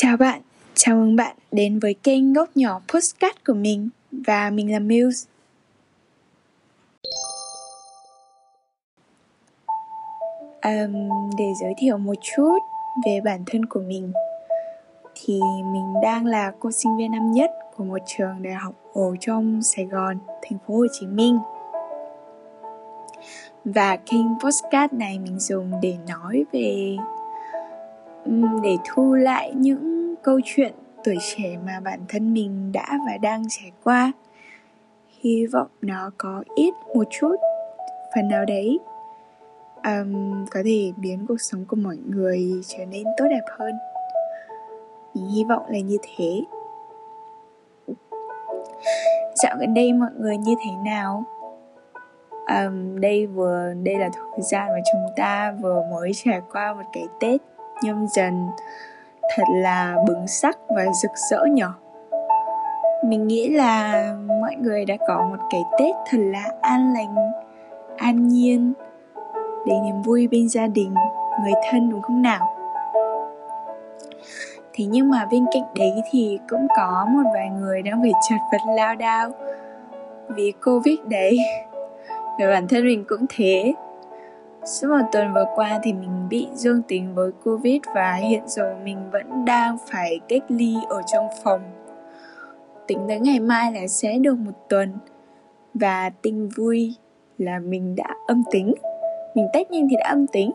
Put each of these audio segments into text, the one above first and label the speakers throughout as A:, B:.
A: Chào bạn, chào mừng bạn đến với kênh góc nhỏ postcard của mình và mình là Muse. Um, để giới thiệu một chút về bản thân của mình thì mình đang là cô sinh viên năm nhất của một trường đại học ở trong Sài Gòn, thành phố Hồ Chí Minh. Và kênh postcard này mình dùng để nói về để thu lại những câu chuyện tuổi trẻ mà bản thân mình đã và đang trải qua. Hy vọng nó có ít một chút. Phần nào đấy um, có thể biến cuộc sống của mọi người trở nên tốt đẹp hơn. Mình hy vọng là như thế. Dạo gần đây mọi người như thế nào? Um, đây vừa đây là thời gian mà chúng ta vừa mới trải qua một cái tết nhâm dần thật là bừng sắc và rực rỡ nhỏ. Mình nghĩ là mọi người đã có một cái tết thật là an lành, an nhiên, để niềm vui bên gia đình, người thân đúng không nào? Thế nhưng mà bên cạnh đấy thì cũng có một vài người đang phải chật vật lao đao vì covid đấy. Và bản thân mình cũng thế. Suốt một tuần vừa qua thì mình bị dương tính với Covid và hiện giờ mình vẫn đang phải cách ly ở trong phòng. Tính tới ngày mai là sẽ được một tuần và tin vui là mình đã âm tính. Mình test nhanh thì đã âm tính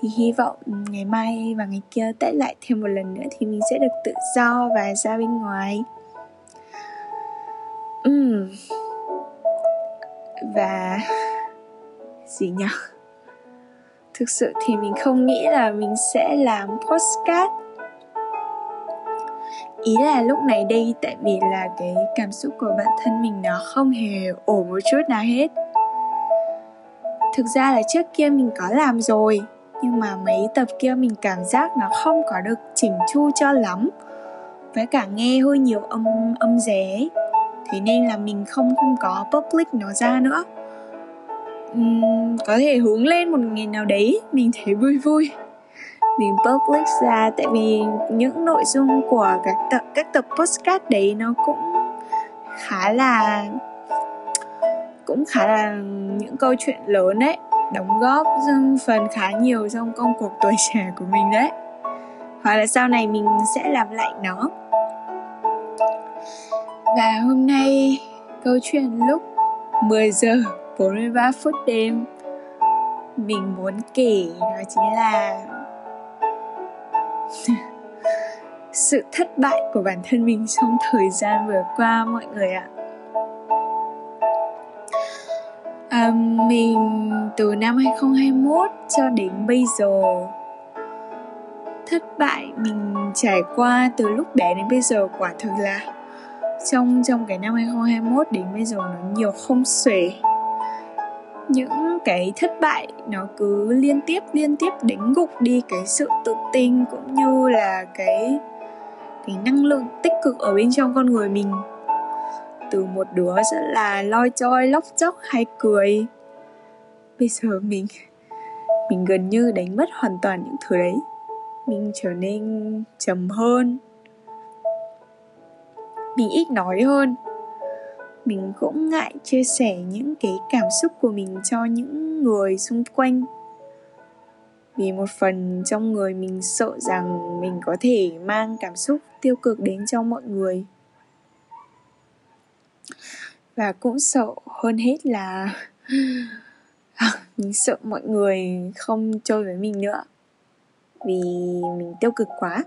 A: thì hy vọng ngày mai và ngày kia test lại thêm một lần nữa thì mình sẽ được tự do và ra bên ngoài. Uhm. Và gì nhỉ? Thực sự thì mình không nghĩ là mình sẽ làm postcard ý là lúc này đây tại vì là cái cảm xúc của bản thân mình nó không hề ổn một chút nào hết. Thực ra là trước kia mình có làm rồi, nhưng mà mấy tập kia mình cảm giác nó không có được chỉnh chu cho lắm. Với cả nghe hơi nhiều âm âm ré, thế nên là mình không không có public nó ra nữa um, có thể hướng lên một ngày nào đấy mình thấy vui vui. Mình public ra tại vì những nội dung của các tập các tập postcard đấy nó cũng khá là cũng khá là những câu chuyện lớn đấy đóng góp phần khá nhiều trong công cuộc tuổi trẻ của mình đấy. Hoặc là sau này mình sẽ làm lại nó. Và hôm nay câu chuyện lúc 10 giờ. 43 phút đêm. Mình muốn kể đó chính là Sự thất bại của bản thân mình trong thời gian vừa qua mọi người ạ. À, Mình từ năm 2021 cho đến bây giờ Thất bại mình trải qua từ lúc bé đến bây giờ quả thực là trong trong cái năm 2021 đến bây giờ nó nhiều không xuể những cái thất bại nó cứ liên tiếp liên tiếp đánh gục đi, cái sự tự tin cũng như là cái cái năng lượng tích cực ở bên trong con người mình. Từ một đứa rất là loi choi, lóc chóc, hay cười. Bây giờ mình mình gần như đánh mất hoàn toàn những thứ đấy. Mình trở nên trầm hơn. Mình ít nói hơn mình cũng ngại chia sẻ những cái cảm xúc của mình cho những người xung quanh. Vì một phần trong người mình sợ rằng mình có thể mang cảm xúc tiêu cực đến cho mọi người. Và cũng sợ hơn hết là mình sợ mọi người không chơi với mình nữa. Vì mình tiêu cực quá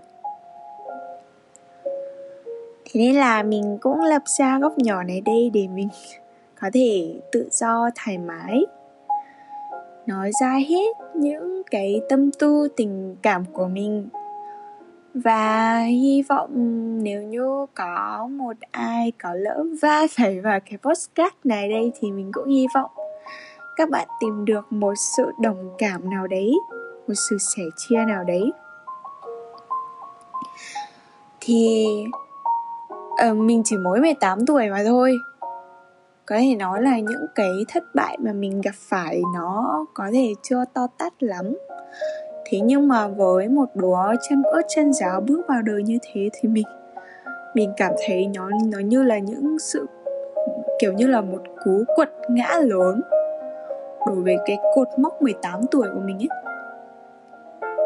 A: thế nên là mình cũng lập ra góc nhỏ này đây để mình có thể tự do, thoải mái, nói ra hết những cái tâm tư, tình cảm của mình. Và hy vọng nếu như có một ai có lỡ va phải vào cái postcard này đây thì mình cũng hy vọng các bạn tìm được một sự đồng cảm nào đấy, một sự sẻ chia nào đấy. Thì uh, mình chỉ mới 18 tuổi mà thôi. Có thể nói là những cái thất bại mà mình gặp phải nó có thể chưa to tát lắm. Thế nhưng mà với một đứa chân ướt chân giáo bước vào đời như thế thì mình mình cảm thấy nó nó như là những sự kiểu như là một cú quật ngã lớn đối với cái cột mốc 18 tuổi của mình ấy.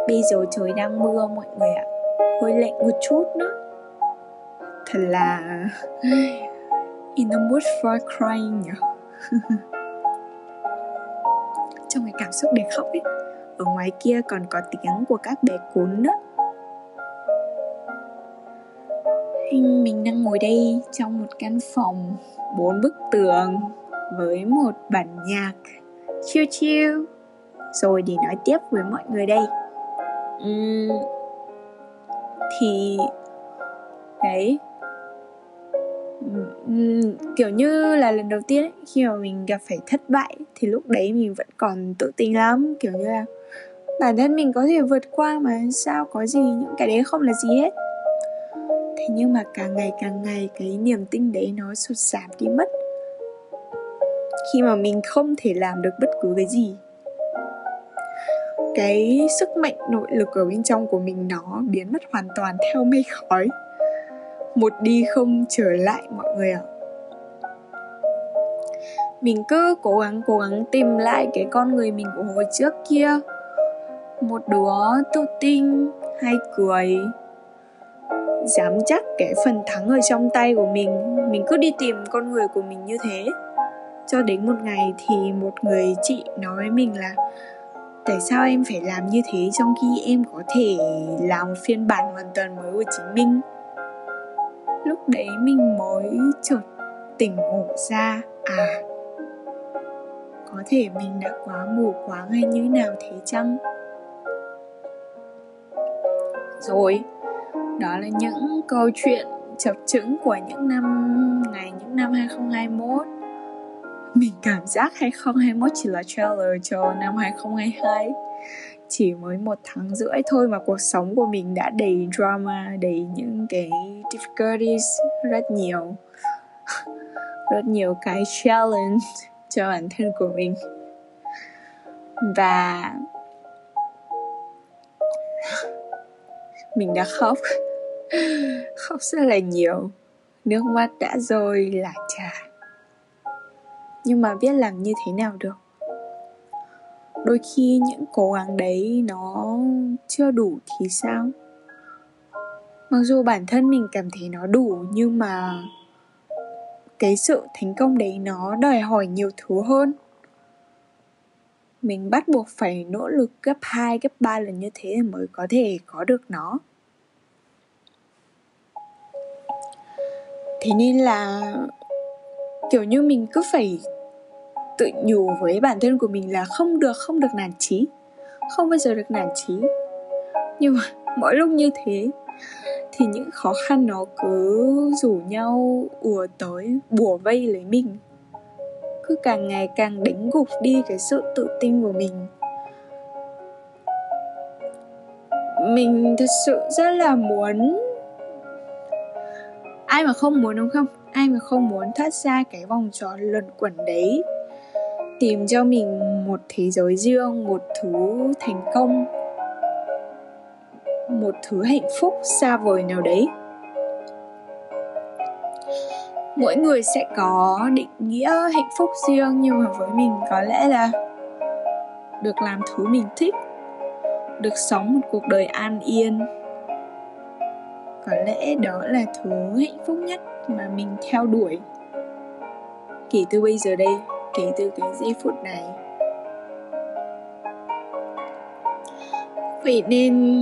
A: Bây giờ trời đang mưa mọi người ạ. Hơi lạnh một chút nữa thật là in the mood for crying nhỉ? Trong cái cảm xúc để khóc ấy ở ngoài kia còn có tiếng của các bé cún nữa. Mình đang ngồi đây trong một căn phòng bốn bức tường với một bản nhạc. Chill chill rồi để nói tiếp với mọi người đây. Uhm, thì đấy kiểu như là lần đầu tiên ấy, khi mà mình gặp phải thất bại thì lúc đấy mình vẫn còn tự tin lắm. Kiểu như là bản thân mình có thể vượt qua mà sao có gì những cái đấy không là gì hết. Thế nhưng mà càng ngày càng ngày cái niềm tin đấy nó sụt giảm đi mất. Khi mà mình không thể làm được bất cứ cái gì. Cái sức mạnh nội lực ở bên trong của mình nó biến mất hoàn toàn theo mây khói một đi không trở lại mọi người ạ. Mình cứ cố gắng cố gắng tìm lại cái con người mình của hồi trước kia. Một đứa tự tin hay cười, dám chắc cái phần thắng ở trong tay của mình. Mình cứ đi tìm con người của mình như thế. Cho đến một ngày thì một người chị nói với mình là, tại sao em phải làm như thế trong khi em có thể làm phiên bản hoàn toàn mới của chính mình? Lúc đấy mình mới chợt tỉnh ngủ ra. À có thể mình đã quá mù quá ngay như nào thế chăng? Rồi, đó là những câu chuyện chập chững của những năm, ngày những năm 2021 mình cảm giác 2021 chỉ là trailer cho năm 2022 chỉ mới một tháng rưỡi thôi mà cuộc sống của mình đã đầy drama, đầy những cái difficulties rất nhiều. Rất nhiều cái challenge cho bản thân của mình. Và mình đã khóc. Khóc rất là nhiều. Nước mắt đã rơi, là trà nhưng mà biết làm như thế nào được? Đôi khi những cố gắng đấy nó chưa đủ thì sao mặc dù bản thân mình cảm thấy nó đủ nhưng mà cái sự thành công đấy nó đòi hỏi nhiều thứ hơn mình bắt buộc phải nỗ lực gấp 2, gấp 3 lần như thế mới có thể có được nó. Thế nên là kiểu như mình cứ phải tự nhủ với bản thân của mình là không được, không được nản chí. Không bao giờ được nản chí. Nhưng mà mỗi lúc như thế thì những khó khăn nó cứ rủ nhau ùa tới bùa vây lấy mình cứ càng ngày càng đánh gục đi cái sự tự tin của mình mình thật sự rất là muốn ai mà không muốn đúng không ai mà không muốn thoát ra cái vòng tròn luẩn quẩn đấy tìm cho mình một thế giới riêng, một thứ thành công, một thứ hạnh phúc xa vời nào đấy. Mỗi người sẽ có định nghĩa hạnh phúc riêng, nhưng mà với mình có lẽ là được làm thứ mình thích, được sống một cuộc đời an yên. Có lẽ đó là thứ hạnh phúc nhất mà mình theo đuổi kể từ bây giờ đây kể từ cái giây phút này. Vậy nên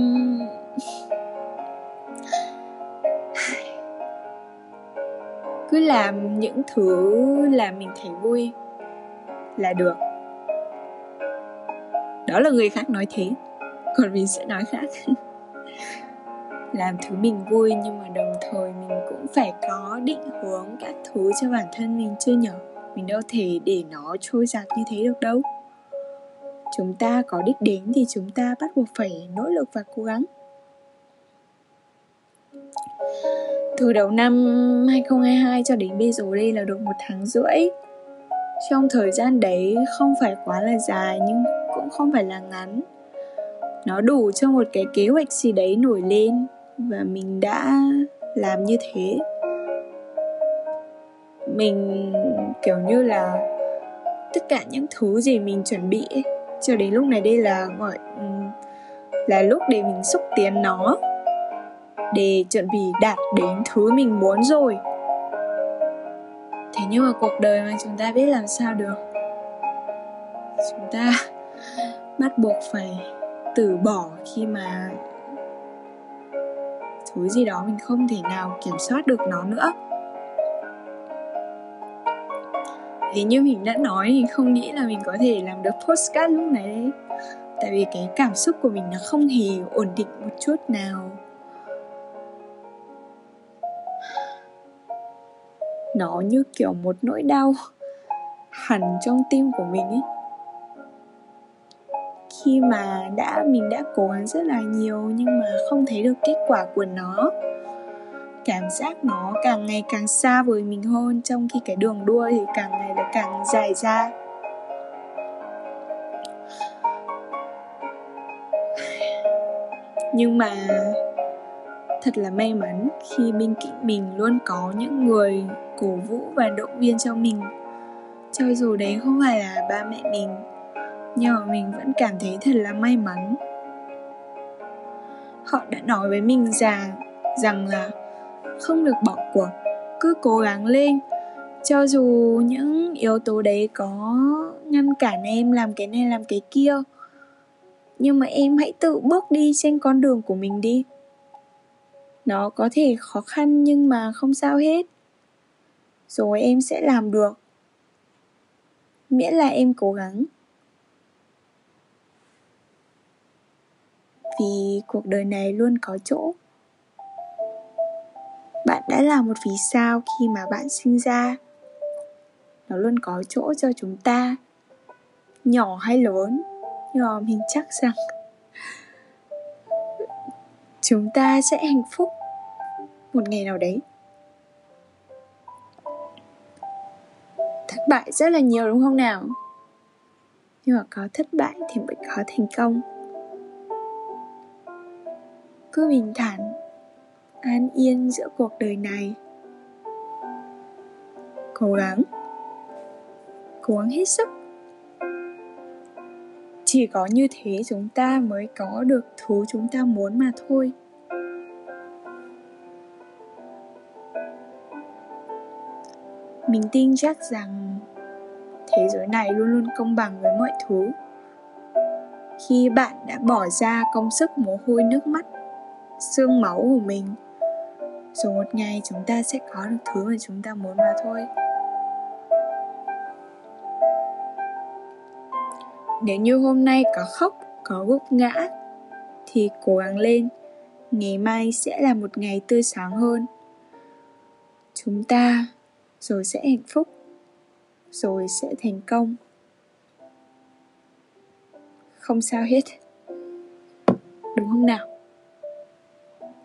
A: cứ làm những thứ làm mình thấy vui là được. Đó là người khác nói thế, còn mình sẽ nói khác. Làm thứ mình vui nhưng mà đồng thời mình cũng phải có định hướng các thứ cho bản thân mình chưa nhở? Mình đâu thể để nó trôi giạt như thế được đâu. Chúng ta có đích đến thì chúng ta bắt buộc phải nỗ lực và cố gắng. Từ đầu năm 2022 cho đến bây giờ đây là được một tháng rưỡi. Trong thời gian đấy không phải quá là dài nhưng cũng không phải là ngắn. Nó đủ cho một cái kế hoạch gì đấy nổi lên và mình đã làm như thế mình kiểu như là tất cả những thứ gì mình chuẩn bị ấy, cho đến lúc này đây là gọi là lúc để mình xúc tiến nó để chuẩn bị đạt đến thứ mình muốn rồi. Thế nhưng mà cuộc đời mà chúng ta biết làm sao được? Chúng ta bắt buộc phải từ bỏ khi mà thứ gì đó mình không thể nào kiểm soát được nó nữa. Thế như mình đã nói thì không nghĩ là mình có thể làm được postcard lúc này đấy. Tại vì cái cảm xúc của mình nó không hề ổn định một chút nào. Nó như kiểu một nỗi đau hẳn trong tim của mình ấy. Khi mà đã, mình đã cố gắng rất là nhiều nhưng mà không thấy được kết quả của nó cảm giác nó càng ngày càng xa với mình hơn trong khi cái đường đua thì càng ngày là càng dài ra. Nhưng mà thật là may mắn khi bên cạnh mình luôn có những người cổ vũ và động viên cho mình. Cho dù đấy không phải là ba mẹ mình, nhưng mà mình vẫn cảm thấy thật là may mắn. Họ đã nói với mình rằng rằng là không được bỏ cuộc, cứ cố gắng lên. Cho dù những yếu tố đấy có ngăn cản em làm cái này, làm cái kia, nhưng mà em hãy tự bước đi trên con đường của mình đi. Nó có thể khó khăn nhưng mà không sao hết. Rồi em sẽ làm được. Miễn là em cố gắng. Vì cuộc đời này luôn có chỗ bạn đã là một vì sao khi mà bạn sinh ra? Nó luôn có chỗ cho chúng ta, nhỏ hay lớn, nhưng mà mình chắc rằng chúng ta sẽ hạnh phúc một ngày nào đấy. Thất bại rất là nhiều, đúng không nào? Nhưng mà có thất bại thì mới có thành công. Cứ bình thản an yên giữa cuộc đời này. Cố gắng. Cố gắng hết sức. Chỉ có như thế chúng ta mới có được thứ chúng ta muốn mà thôi. Mình tin chắc rằng thế giới này luôn luôn công bằng với mọi thứ. Khi bạn đã bỏ ra công sức mồ hôi nước mắt, xương máu của mình rồi một ngày chúng ta sẽ có được thứ mà chúng ta muốn mà thôi. Nếu như hôm nay có khóc, có gục ngã, thì cố gắng lên. Ngày mai sẽ là một ngày tươi sáng hơn. Chúng ta rồi sẽ hạnh phúc, rồi sẽ thành công. Không sao hết. Đúng không nào?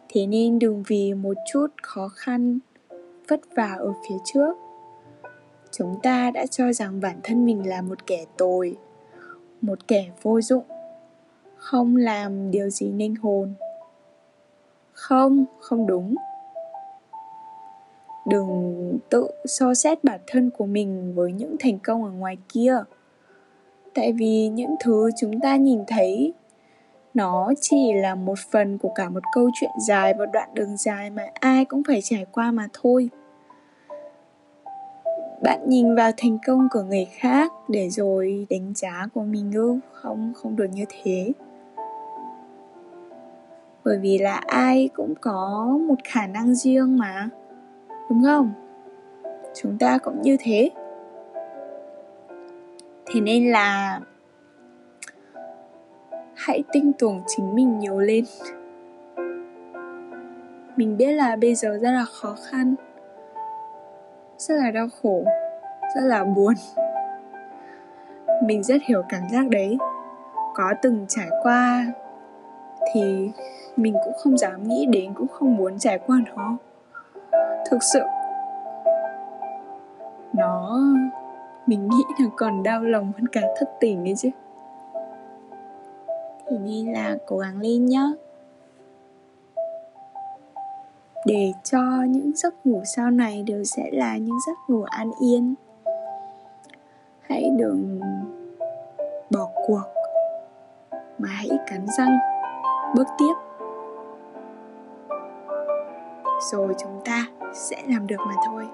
A: Thế nên đừng vì một chút khó khăn vất vả ở phía trước. Chúng ta đã cho rằng bản thân mình là một kẻ tồi, một kẻ vô dụng, không làm điều gì ninh hồn. Không không đúng. Đừng tự so xét bản thân của mình với những thành công ở ngoài kia. Tại vì những thứ chúng ta nhìn thấy nó chỉ là một phần của cả một câu chuyện dài và đoạn đường dài mà ai cũng phải trải qua mà thôi. Bạn nhìn vào thành công của người khác để rồi đánh giá của mình ư? Không không được như thế. Bởi vì là ai cũng có một khả năng riêng mà, đúng không? Chúng ta cũng như thế. Thế nên là hãy tin tưởng chính mình nhiều lên. Mình biết là bây giờ rất là khó khăn, rất là đau khổ, rất là buồn. Mình rất hiểu cảm giác đấy. Có từng trải qua thì mình cũng không dám nghĩ đến, cũng không muốn trải qua nó. Thực sự, nó, mình nghĩ là còn đau lòng hơn cả thất tình ấy chứ mình nên là cố gắng lên nhé để cho những giấc ngủ sau này đều sẽ là những giấc ngủ an yên. Hãy đừng bỏ cuộc, mà hãy cắn răng. Bước tiếp. Rồi chúng ta sẽ làm được mà thôi.